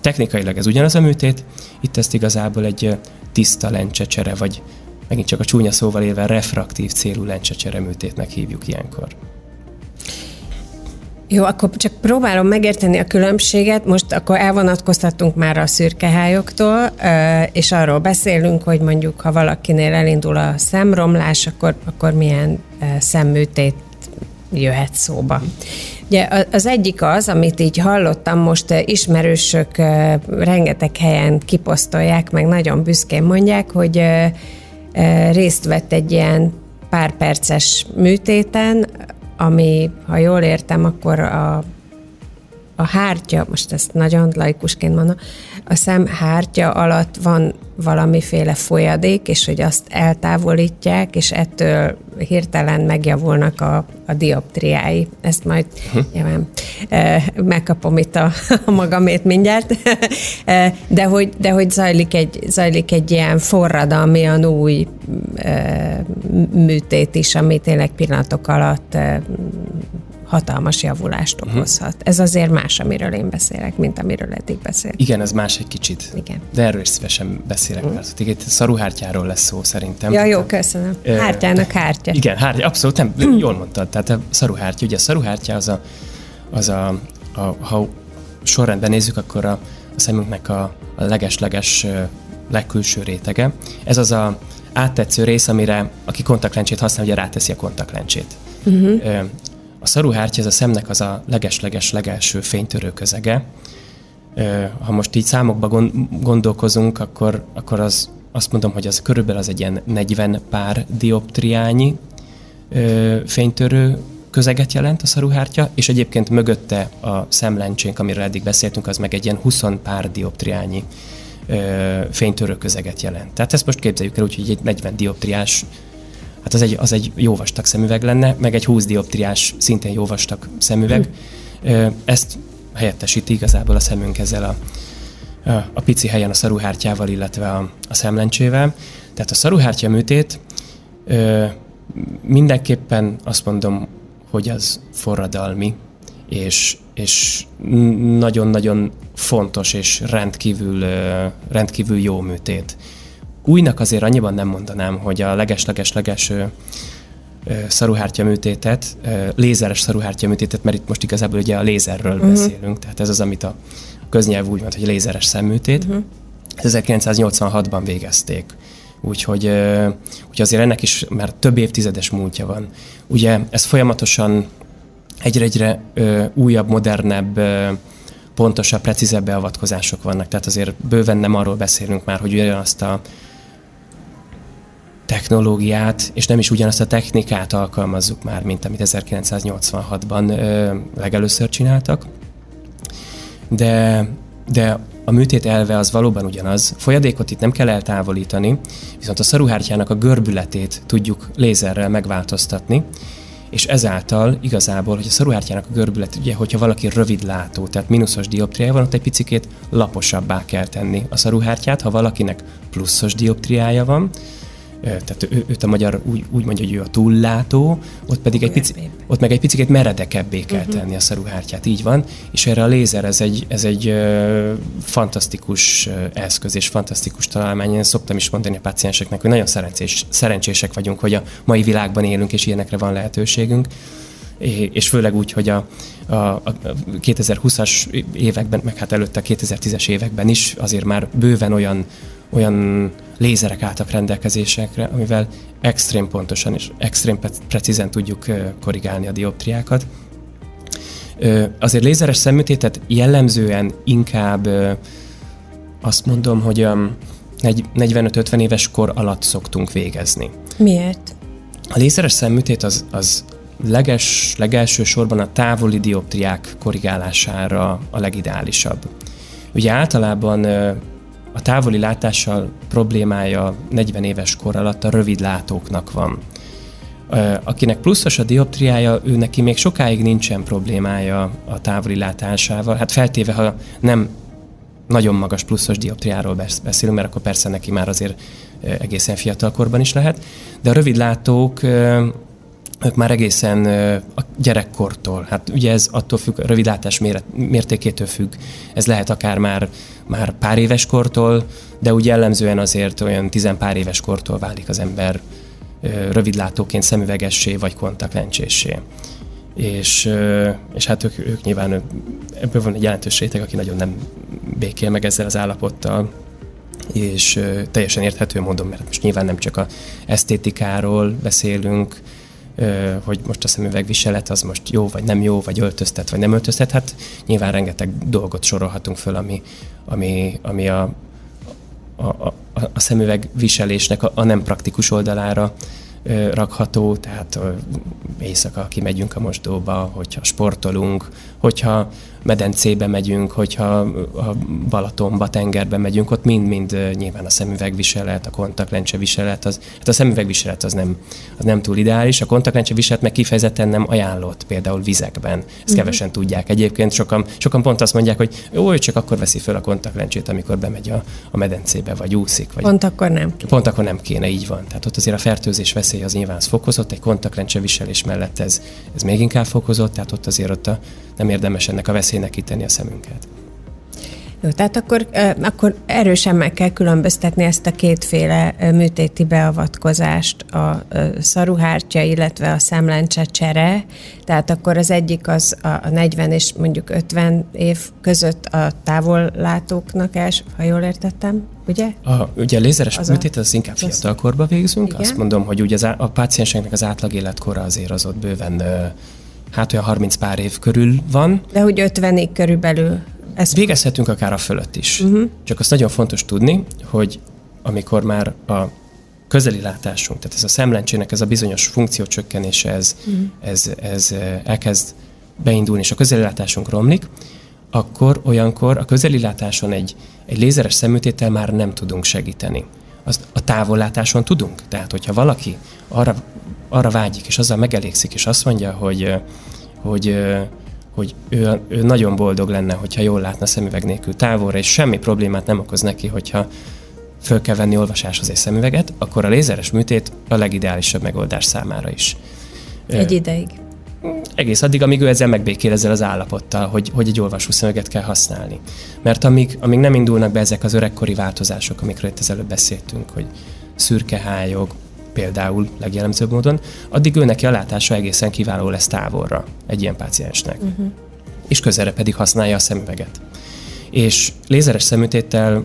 C: Technikailag ez ugyanaz a műtét, itt ezt igazából egy tiszta lencsecsere, vagy megint csak a csúnya szóval élve refraktív célú lencsecsere műtétnek hívjuk ilyenkor.
B: Jó, akkor csak próbálom megérteni a különbséget. Most akkor elvonatkoztattunk már a szürkehályoktól, és arról beszélünk, hogy mondjuk, ha valakinél elindul a szemromlás, akkor, akkor milyen szemműtét jöhet szóba. Ugye az egyik az, amit így hallottam, most ismerősök rengeteg helyen kiposztolják, meg nagyon büszkén mondják, hogy részt vett egy ilyen pár perces műtéten, ami, ha jól értem, akkor a, a hártya, most ezt nagyon laikusként mondom, a szem hártya alatt van valamiféle folyadék, és hogy azt eltávolítják, és ettől hirtelen megjavulnak a, a dioptriái. Ezt majd uh-huh. nyilván e, megkapom itt a, a magamét mindjárt, e, de, hogy, de hogy zajlik egy, zajlik egy ilyen forradalmi, új e, műtét is, ami tényleg pillanatok alatt e, hatalmas javulást mhm. okozhat. Uh-huh. Ez azért más, amiről én beszélek, mint amiről eddig beszélt.
C: Igen, ez más egy kicsit.
B: Igen.
C: De erről is szívesen beszélek, uh-huh. mert itt szaruhártyáról lesz szó szerintem.
B: Ja, jó, köszönöm. Hártyának hártya.
C: Igen, hártya, abszolút, nem, jól mondtad. Tehát a szaruhártya, ugye a szaruhártya az a, az a, a ha sorrendben nézzük, akkor a, a szemünknek a, a leges-leges legkülső rétege. Ez az a áttetsző rész, amire aki kontaktlencsét használ, ugye ráteszi a kontaktlencsét. Uh-huh. A szaruhártya, ez a szemnek az a leges-leges legelső fénytörő közege. Ha most így számokba gondolkozunk, akkor, akkor az, azt mondom, hogy az körülbelül az egy ilyen 40 pár dioptriányi fénytörő közeget jelent a szaruhártya, és egyébként mögötte a szemlencsénk, amiről eddig beszéltünk, az meg egy ilyen 20 pár dioptriányi fénytörő közeget jelent. Tehát ezt most képzeljük el úgy, hogy egy 40 dioptriás hát az egy, az egy jó vastag szemüveg lenne, meg egy 20 dioptriás, szintén jó vastag szemüveg. Hm. Ezt helyettesíti igazából a szemünk ezzel a, a, a pici helyen a szaruhártyával, illetve a, a szemlencsével. Tehát a szaruhártya műtét ö, mindenképpen azt mondom, hogy az forradalmi, és, és nagyon-nagyon fontos és rendkívül, rendkívül jó műtét. Újnak azért annyiban nem mondanám, hogy a leges-leges-leges szaruhártya műtétet, lézeres szaruhártya műtétet, mert itt most igazából ugye a lézerről uh-huh. beszélünk, tehát ez az, amit a köznyelv úgy mond, hogy lézeres szemműtét. Uh-huh. 1986-ban végezték. Úgyhogy, úgyhogy azért ennek is már több évtizedes múltja van. Ugye ez folyamatosan egyre-egyre újabb, modernebb, pontosabb, precízebb beavatkozások vannak. Tehát azért bőven nem arról beszélünk már, hogy ugyanazt a technológiát, és nem is ugyanazt a technikát alkalmazzuk már, mint amit 1986-ban ö, legelőször csináltak. De, de a műtét elve az valóban ugyanaz. Folyadékot itt nem kell eltávolítani, viszont a szaruhártyának a görbületét tudjuk lézerrel megváltoztatni, és ezáltal igazából, hogy a szaruhártyának a görbület, ugye, hogyha valaki rövid látó, tehát mínuszos dioptriája van, ott egy picikét laposabbá kell tenni a szaruhártyát, ha valakinek pluszos dioptriája van, tehát ő, őt a magyar úgy, úgy mondja, hogy ő a túllátó, ott pedig egy pici, ott meg egy picit meredekebbé kell uh-huh. tenni a szaruhártyát, így van, és erre a lézer, ez egy, ez egy uh, fantasztikus eszköz és fantasztikus találmány. Én szoktam is mondani a pácienseknek, hogy nagyon szerencsés, szerencsések vagyunk, hogy a mai világban élünk, és ilyenekre van lehetőségünk és főleg úgy, hogy a, a, a 2020-as években, meg hát előtte a 2010-es években is azért már bőven olyan, olyan lézerek álltak rendelkezésekre, amivel extrém pontosan és extrém precízen tudjuk korrigálni a dioptriákat. Azért lézeres szemműtétet jellemzően inkább azt mondom, hogy 45-50 éves kor alatt szoktunk végezni.
B: Miért?
C: A lézeres szemműtét az, az leges, legelső sorban a távoli dioptriák korrigálására a legideálisabb. Ugye általában a távoli látással problémája 40 éves kor alatt a rövid látóknak van. Akinek pluszos a dioptriája, ő neki még sokáig nincsen problémája a távoli látásával. Hát feltéve, ha nem nagyon magas pluszos dioptriáról beszélünk, mert akkor persze neki már azért egészen fiatalkorban is lehet. De a rövidlátók ők már egészen a gyerekkortól, hát ugye ez attól függ, a rövidlátás mértékétől függ, ez lehet akár már, már pár éves kortól, de úgy jellemzően azért olyan tizenpár éves kortól válik az ember rövidlátóként szemüvegessé vagy kontaktlencsésé. És, és hát ők, ők nyilván ebből van egy jelentős réteg, aki nagyon nem békél meg ezzel az állapottal, és teljesen érthető módon, mert most nyilván nem csak a esztétikáról beszélünk, hogy most a szemüvegviselet az most jó, vagy nem jó, vagy öltöztet, vagy nem öltöztet. Hát nyilván rengeteg dolgot sorolhatunk föl, ami, ami, ami a, a, a, a szemüvegviselésnek a, a nem praktikus oldalára rakható, tehát éjszaka kimegyünk a mosdóba, hogyha sportolunk, hogyha medencébe megyünk, hogyha a Balatonba, tengerbe megyünk, ott mind-mind nyilván a szemüvegviselet, a kontaktlencse viselet, az, hát a szemüvegviselet az nem, az nem túl ideális, a kontaktlencse viselet meg kifejezetten nem ajánlott, például vizekben. Ezt uh-huh. kevesen tudják egyébként, sokan, sokan pont azt mondják, hogy jó, csak akkor veszi föl a kontaktlencsét, amikor bemegy a, a medencébe, vagy úszik. Vagy
B: pont akkor nem kéne.
C: Pont akkor nem kéne, így van. Tehát ott azért a fertőzés veszély az nyilván az fokozott, egy kontaktlencse viselés mellett ez, ez még inkább fokozott, tehát ott azért ott a, nem érdemes ennek a veszélynek kitenni a szemünket.
B: Jó, tehát akkor, akkor erősen meg kell különböztetni ezt a kétféle műtéti beavatkozást, a szaruhártya, illetve a szemlencse csere. Tehát akkor az egyik az a 40 és mondjuk 50 év között a távollátóknak els, ha jól értettem, ugye?
C: A, ugye a lézeres az műtét az inkább fiatalkorban végzünk. Igen? Azt mondom, hogy ugye az, a pácienseknek az átlag életkora azért az ott bőven hát olyan 30 pár év körül van.
B: De hogy 50-ig körülbelül.
C: Ez Végezhetünk akár a fölött is. Uh-huh. Csak azt nagyon fontos tudni, hogy amikor már a közeli látásunk, tehát ez a szemlencsének ez a bizonyos funkciócsökkenése, ez, uh-huh. ez, ez elkezd beindulni, és a közeli látásunk romlik, akkor olyankor a közeli látáson egy, egy lézeres szemütétel már nem tudunk segíteni. Azt a távollátáson tudunk. Tehát, hogyha valaki arra arra vágyik, és azzal megelégszik, és azt mondja, hogy, hogy, hogy ő, ő nagyon boldog lenne, hogyha jól látna szemüveg nélkül távolra, és semmi problémát nem okoz neki, hogyha föl kell venni olvasáshoz egy szemüveget, akkor a lézeres műtét a legideálisabb megoldás számára is.
B: Egy ideig.
C: Egész addig, amíg ő ezzel megbékél ezzel az állapottal, hogy, hogy egy olvasó szemüveget kell használni. Mert amíg, amíg nem indulnak be ezek az öregkori változások, amikről itt ezelőtt beszéltünk, hogy szürke hályog, például legjellemzőbb módon, addig ő neki a látása egészen kiváló lesz távolra egy ilyen páciensnek. Uh-huh. És közelre pedig használja a szemüveget. És lézeres szemütéttel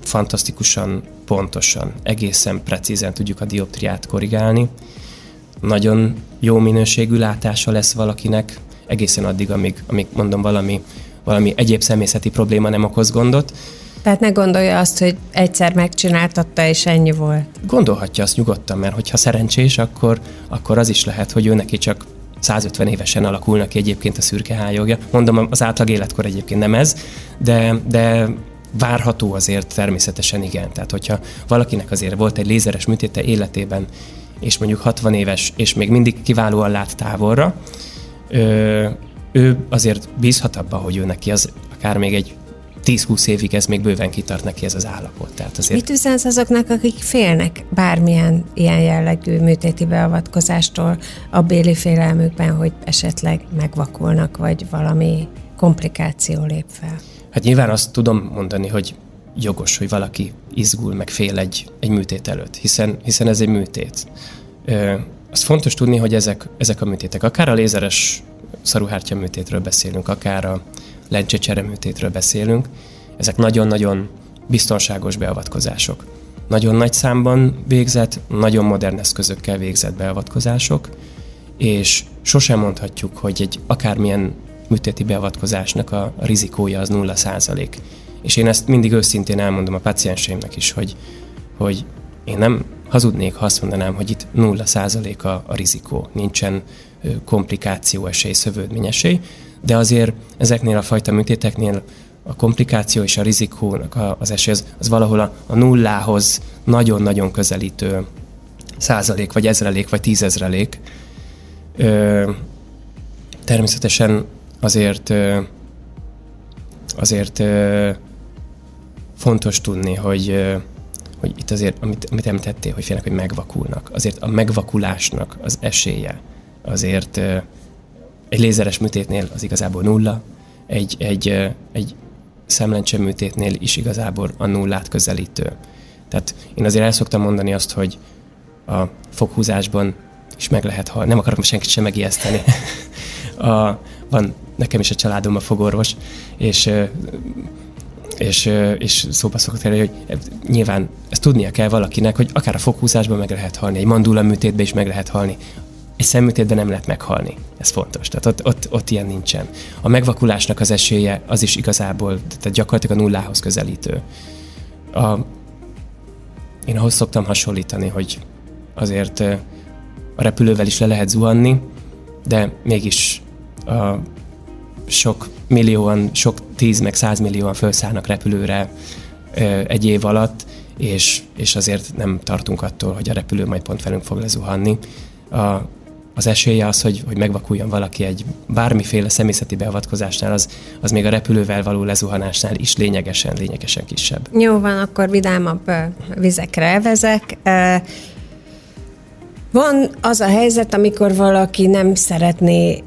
C: fantasztikusan, pontosan, egészen precízen tudjuk a dioptriát korrigálni. Nagyon jó minőségű látása lesz valakinek, egészen addig, amíg, amíg mondom valami, valami egyéb személyzeti probléma nem okoz gondot,
B: tehát ne gondolja azt, hogy egyszer megcsináltatta, és ennyi volt.
C: Gondolhatja azt nyugodtan, mert hogyha szerencsés, akkor, akkor az is lehet, hogy ő neki csak 150 évesen alakulnak ki egyébként a szürke hályogja. Mondom, az átlag életkor egyébként nem ez, de, de várható azért természetesen igen. Tehát, hogyha valakinek azért volt egy lézeres műtéte életében, és mondjuk 60 éves, és még mindig kiválóan lát távolra, ő, ő azért bízhat abba, hogy ő neki az akár még egy 10-20 évig ez még bőven kitart neki ez az állapot.
B: Tehát azért... Mit üzensz azoknak, akik félnek bármilyen ilyen jellegű műtéti beavatkozástól a béli félelmükben, hogy esetleg megvakulnak, vagy valami komplikáció lép fel?
C: Hát nyilván azt tudom mondani, hogy jogos, hogy valaki izgul, meg fél egy, egy műtét előtt, hiszen, hiszen ez egy műtét. Ö, azt fontos tudni, hogy ezek, ezek a műtétek, akár a lézeres szaruhártya műtétről beszélünk, akár a lencsecsere műtétről beszélünk, ezek nagyon-nagyon biztonságos beavatkozások. Nagyon nagy számban végzett, nagyon modern eszközökkel végzett beavatkozások, és sosem mondhatjuk, hogy egy akármilyen műtéti beavatkozásnak a rizikója az 0 százalék. És én ezt mindig őszintén elmondom a pacienseimnek is, hogy, hogy én nem hazudnék, ha azt mondanám, hogy itt 0 százalék a, a rizikó, nincsen komplikáció esély, szövődmény esély, de azért ezeknél a fajta műtéteknél a komplikáció és a rizikónak az esély az, az valahol a, a nullához nagyon-nagyon közelítő százalék, vagy ezrelék, vagy tízezrelék. Ö, természetesen azért ö, azért ö, fontos tudni, hogy ö, hogy itt azért, amit, amit említettél, hogy félnek, hogy megvakulnak. Azért a megvakulásnak az esélye azért ö, egy lézeres műtétnél az igazából nulla, egy, egy, egy szemlencse műtétnél is igazából a nullát közelítő. Tehát én azért el szoktam mondani azt, hogy a foghúzásban is meg lehet halni. Nem akarok senkit sem megijeszteni. *laughs* a, van nekem is a családom a fogorvos, és és, és szóba szokott elő, hogy nyilván ezt tudnia kell valakinek, hogy akár a foghúzásban meg lehet halni, egy mandula műtétben is meg lehet halni, egy szemműtétben nem lehet meghalni. Ez fontos. Tehát ott, ott, ott ilyen nincsen. A megvakulásnak az esélye az is igazából, tehát gyakorlatilag a nullához közelítő. A, én ahhoz szoktam hasonlítani, hogy azért a repülővel is le lehet zuhanni, de mégis a sok millióan, sok tíz meg százmillióan felszállnak repülőre egy év alatt, és, és azért nem tartunk attól, hogy a repülő majd pont velünk fog lezuhanni. A, az esélye az, hogy, hogy megvakuljon valaki egy bármiféle személyzeti beavatkozásnál, az, az még a repülővel való lezuhanásnál is lényegesen, lényegesen kisebb.
B: Jó van, akkor vidámabb vizekre elvezek. Van az a helyzet, amikor valaki nem szeretné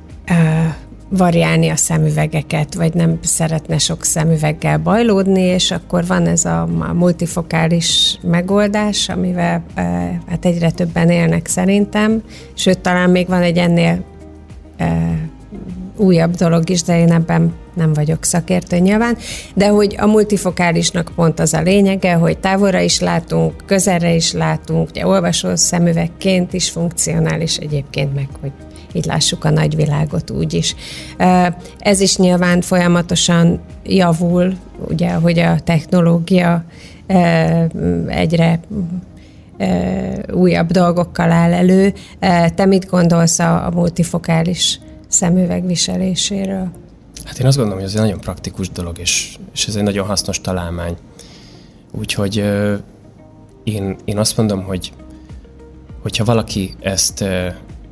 B: variálni a szemüvegeket, vagy nem szeretne sok szemüveggel bajlódni, és akkor van ez a multifokális megoldás, amivel hát egyre többen élnek szerintem, sőt, talán még van egy ennél újabb dolog is, de én ebben nem vagyok szakértő nyilván, de hogy a multifokálisnak pont az a lényege, hogy távolra is látunk, közelre is látunk, ugye olvasó szemüvegként is funkcionális egyébként meg, hogy így lássuk a nagyvilágot úgy is. Ez is nyilván folyamatosan javul, ugye, hogy a technológia egyre újabb dolgokkal áll elő. Te mit gondolsz a, a multifokális szemüveg viseléséről?
C: Hát én azt gondolom, hogy ez egy nagyon praktikus dolog, és, és ez egy nagyon hasznos találmány. Úgyhogy én, én azt mondom, hogy hogyha valaki ezt,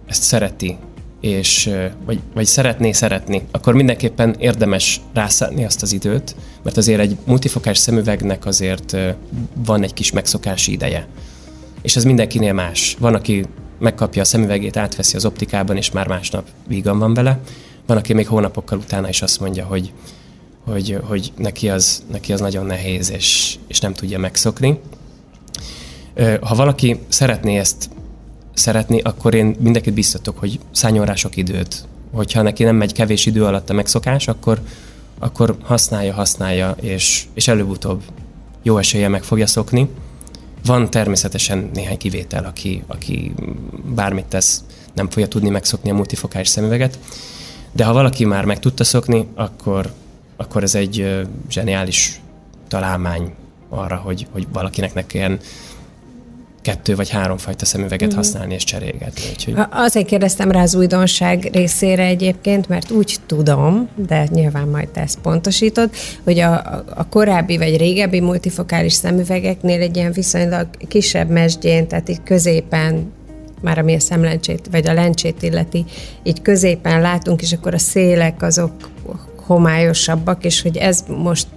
C: ezt szereti, és, vagy, vagy szeretné szeretni, akkor mindenképpen érdemes rászállni azt az időt, mert azért egy multifokás szemüvegnek azért van egy kis megszokási ideje. És ez mindenkinél más. Van, aki megkapja a szemüvegét, átveszi az optikában, és már másnap vígan van vele. Van, aki még hónapokkal utána is azt mondja, hogy, hogy, hogy neki, az, neki az nagyon nehéz, és, és nem tudja megszokni. Ha valaki szeretné ezt szeretni, akkor én mindenkit biztatok, hogy szálljon rá sok időt. Hogyha neki nem megy kevés idő alatt a megszokás, akkor, akkor használja, használja, és, és előbb-utóbb jó esélye meg fogja szokni. Van természetesen néhány kivétel, aki, aki bármit tesz, nem fogja tudni megszokni a multifokás szemüveget, de ha valaki már meg tudta szokni, akkor, akkor ez egy zseniális találmány arra, hogy, hogy valakinek ne kelljen kettő vagy három fajta szemüveget mm. használni és cserélgetni.
B: Úgyhogy... Azért kérdeztem rá az újdonság részére egyébként, mert úgy tudom, de nyilván majd te ezt pontosítod, hogy a, a korábbi vagy régebbi multifokális szemüvegeknél egy ilyen viszonylag kisebb mesdjén, tehát itt középen már ami a szemlencsét, vagy a lencsét illeti, így középen látunk, és akkor a szélek azok homályosabbak, és hogy ez most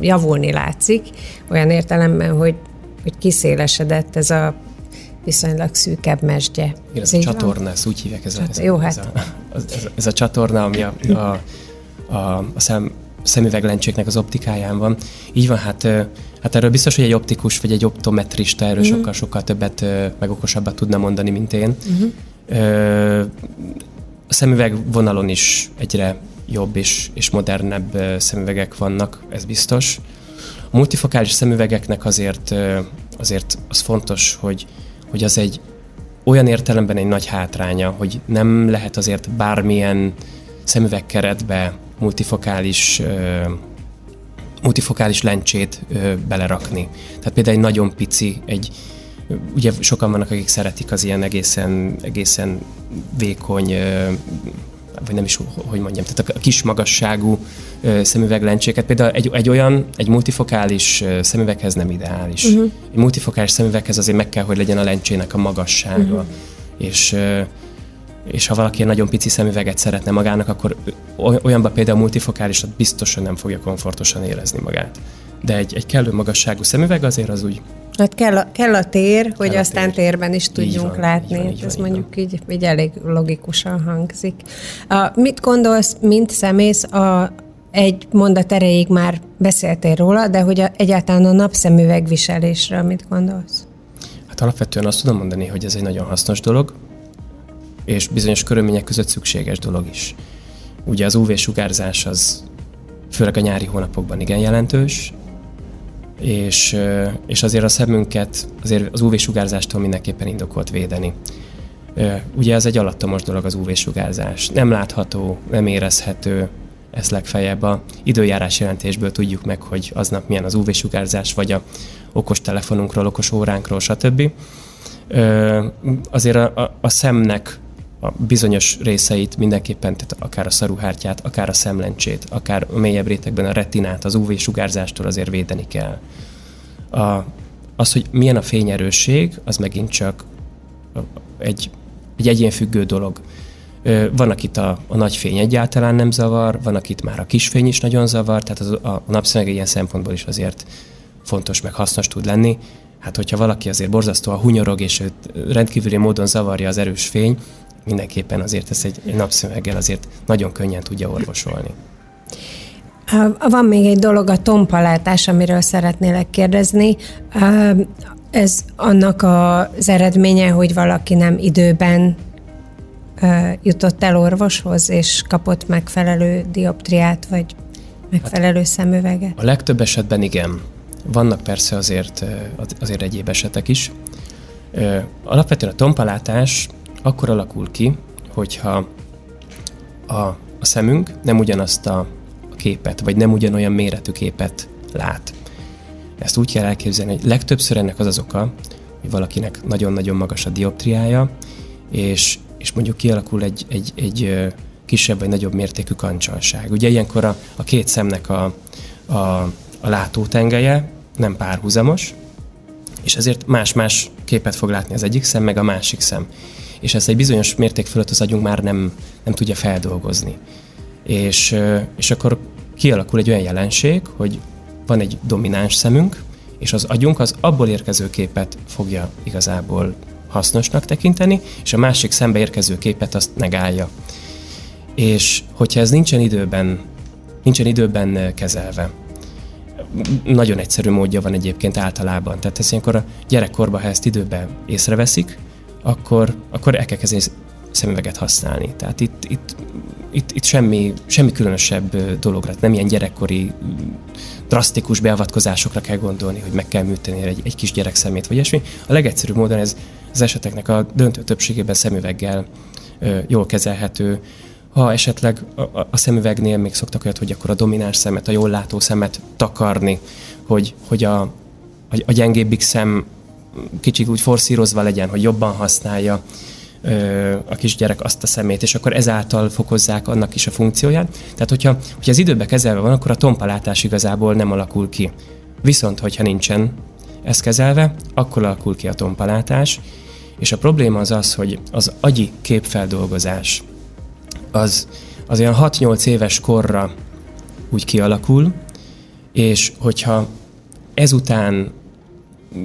B: javulni látszik, olyan értelemben, hogy, hogy kiszélesedett ez a viszonylag szűkebb mesdje. Igen,
C: ez, ez a csatorna, ezt úgy hívják, ez,
B: ez, Jó, hát.
C: ez, a, *laughs* ez, ez a csatorna, ami a, a, a, a szem, szemüveglencséknek az optikáján van. Így van, hát, hát erről biztos, hogy egy optikus vagy egy optometrista erről uh-huh. sokkal-sokkal többet, meg okosabbat tudna mondani, mint én. Uh-huh. A szemüveg vonalon is egyre jobb és, és modernebb szemüvegek vannak, ez biztos. Multifokális szemüvegeknek azért, azért az fontos, hogy, hogy az egy olyan értelemben egy nagy hátránya, hogy nem lehet azért bármilyen szemüvegkeretbe multifokális multifokális lencsét belerakni. Tehát például egy nagyon pici, egy ugye sokan vannak, akik szeretik az ilyen egészen, egészen vékony, vagy nem is, hogy mondjam, tehát a kis magasságú szemüveglencséket. Például egy, egy olyan, egy multifokális szemüveghez nem ideális. Uh-huh. Egy multifokális szemüveghez azért meg kell, hogy legyen a lencsének a magassága. Uh-huh. És és ha valaki egy nagyon pici szemüveget szeretne magának, akkor olyanban például multifokálisat biztosan nem fogja komfortosan érezni magát. De egy, egy kellő magasságú szemüveg azért az úgy
B: Hát kell a, kell a tér, kell hogy a aztán tér. térben is tudjunk van, látni. Így van, így Ez van, mondjuk így, így elég logikusan hangzik. A, mit gondolsz, mint szemész, a, egy mondat erejéig már beszéltél róla, de hogy a, egyáltalán a napszemüveg viselésről mit gondolsz?
C: Hát alapvetően azt tudom mondani, hogy ez egy nagyon hasznos dolog, és bizonyos körülmények között szükséges dolog is. Ugye az UV-sugárzás az főleg a nyári hónapokban igen jelentős, és, és azért a szemünket azért az UV-sugárzástól mindenképpen indokolt védeni. Ugye ez egy alattomos dolog az UV-sugárzás. Nem látható, nem érezhető, ezt legfeljebb a időjárás jelentésből tudjuk meg, hogy aznap milyen az UV-sugárzás, vagy a okos telefonunkról, okos óránkról, stb. Azért a, a, a szemnek a bizonyos részeit mindenképpen, tehát akár a szaruhártyát, akár a szemlencsét, akár a mélyebb rétegben a retinát, az UV-sugárzástól azért védeni kell. A, az, hogy milyen a fényerősség, az megint csak egy, egy egyénfüggő dolog. Van, akit a, a nagy fény egyáltalán nem zavar, van, akit már a kis fény is nagyon zavar, tehát az, a, a napszemeg ilyen szempontból is azért fontos, meg hasznos tud lenni. Hát, hogyha valaki azért borzasztóan hunyorog, és őt rendkívüli módon zavarja az erős fény, mindenképpen azért ezt egy, egy napszöveggel azért nagyon könnyen tudja orvosolni.
B: Van még egy dolog, a tompalátás, amiről szeretnélek kérdezni. Ez annak az eredménye, hogy valaki nem időben jutott el orvoshoz, és kapott megfelelő dioptriát, vagy megfelelő hát, szemüveget?
C: A legtöbb esetben igen. Vannak persze azért, azért egyéb esetek is. Alapvetően a tompalátás akkor alakul ki, hogyha a, a szemünk nem ugyanazt a képet, vagy nem ugyanolyan méretű képet lát. Ezt úgy kell elképzelni, hogy legtöbbször ennek az az oka, hogy valakinek nagyon-nagyon magas a dioptriája, és, és mondjuk kialakul egy, egy, egy kisebb vagy nagyobb mértékű kancsalság. Ugye ilyenkor a, a két szemnek a, a, a látótengelye nem párhuzamos, és ezért más-más képet fog látni az egyik szem, meg a másik szem és ezt egy bizonyos mérték fölött az agyunk már nem, nem tudja feldolgozni. És, és akkor kialakul egy olyan jelenség, hogy van egy domináns szemünk, és az agyunk az abból érkező képet fogja igazából hasznosnak tekinteni, és a másik szembe érkező képet azt negálja. És hogyha ez nincsen időben, nincsen időben kezelve, nagyon egyszerű módja van egyébként általában. Tehát ez ilyenkor a gyerekkorban, ha ezt időben észreveszik, akkor, akkor el kell kezdeni szemüveget használni. Tehát itt, itt, itt, itt semmi, semmi különösebb dologra, nem ilyen gyerekkori drasztikus beavatkozásokra kell gondolni, hogy meg kell műteni egy, egy kis gyerek szemét, vagy ilyesmi. A legegyszerűbb módon ez az eseteknek a döntő többségében szemüveggel ö, jól kezelhető. Ha esetleg a, a szemüvegnél még szoktak olyat, hogy akkor a domináns szemet, a jól látó szemet takarni, hogy, hogy a, a, a gyengébbik szem kicsit úgy forszírozva legyen, hogy jobban használja a kisgyerek azt a szemét, és akkor ezáltal fokozzák annak is a funkcióját. Tehát, hogyha, hogyha az időbe kezelve van, akkor a tompalátás igazából nem alakul ki. Viszont, hogyha nincsen ez kezelve, akkor alakul ki a tompalátás, és a probléma az az, hogy az agyi képfeldolgozás az, az olyan 6-8 éves korra úgy kialakul, és hogyha ezután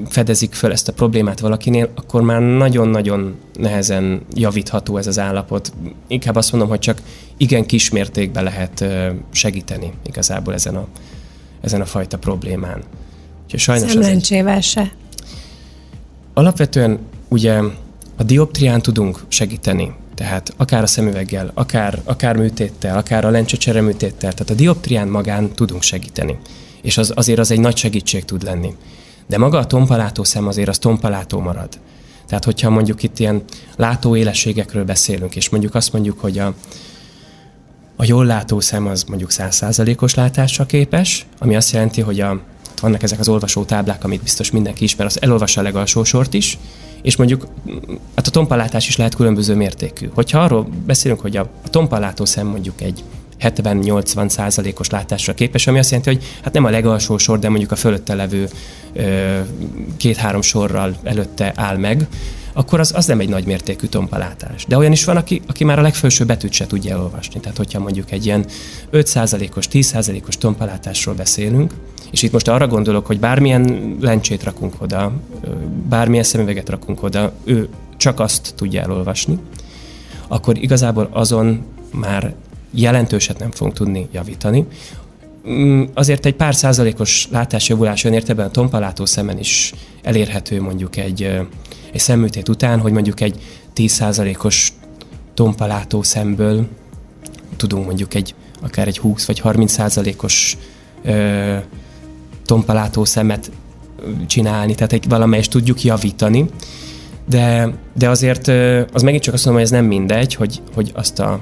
C: fedezik föl ezt a problémát valakinél, akkor már nagyon-nagyon nehezen javítható ez az állapot. Inkább azt mondom, hogy csak igen kismértékben lehet segíteni igazából ezen a, ezen a fajta problémán.
B: Úgyhogy sajnos Szemlencsével se.
C: Alapvetően ugye a dioptrián tudunk segíteni, tehát akár a szemüveggel, akár, akár műtéttel, akár a lencsecsere műtéttel, tehát a dioptrián magán tudunk segíteni. És az, azért az egy nagy segítség tud lenni. De maga a tompalátó szem azért az tompalátó marad. Tehát, hogyha mondjuk itt ilyen látóélességekről beszélünk, és mondjuk azt mondjuk, hogy a, a jól látó szem az mondjuk 100%-os látásra képes, ami azt jelenti, hogy a, vannak ezek az olvasó táblák, amit biztos mindenki ismer, az elolvassa a legalsó sort is, és mondjuk hát a tompalátás is lehet különböző mértékű. Hogyha arról beszélünk, hogy a tompalátó szem mondjuk egy 70-80 százalékos látásra képes, ami azt jelenti, hogy hát nem a legalsó sor, de mondjuk a fölötte levő két-három sorral előtte áll meg, akkor az, az nem egy nagy mértékű tompalátás. De olyan is van, aki, aki már a legfelső betűt se tudja elolvasni. Tehát, hogyha mondjuk egy ilyen 5%-os, 10%-os tompalátásról beszélünk, és itt most arra gondolok, hogy bármilyen lencsét rakunk oda, bármilyen szemüveget rakunk oda, ő csak azt tudja elolvasni, akkor igazából azon már jelentőset nem fogunk tudni javítani. Mm, azért egy pár százalékos látásjavulás ön érteben a tompalátó szemen is elérhető mondjuk egy, egy szemműtét után, hogy mondjuk egy 10 százalékos tompalátó szemből tudunk mondjuk egy akár egy 20 vagy 30 százalékos tompalátó szemet csinálni, tehát egy valamelyest tudjuk javítani, de, de azért az megint csak azt mondom, hogy ez nem mindegy, hogy, hogy azt, a,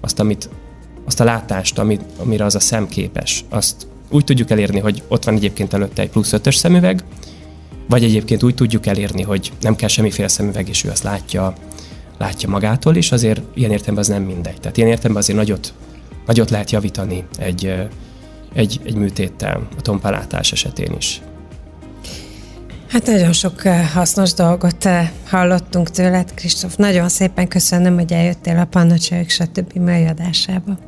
C: azt, amit, azt a látást, amit, amire az a szem képes, azt úgy tudjuk elérni, hogy ott van egyébként előtte egy plusz ötös szemüveg, vagy egyébként úgy tudjuk elérni, hogy nem kell semmiféle szemüveg, és ő azt látja, látja magától, és azért ilyen értelemben az nem mindegy. Tehát ilyen értelemben azért nagyot, nagyot lehet javítani egy, egy, egy műtéttel a tompalátás esetén is.
B: Hát nagyon sok hasznos dolgot hallottunk tőled, Kristóf. Nagyon szépen köszönöm, hogy eljöttél a Pannacsajok stb. mai adásába.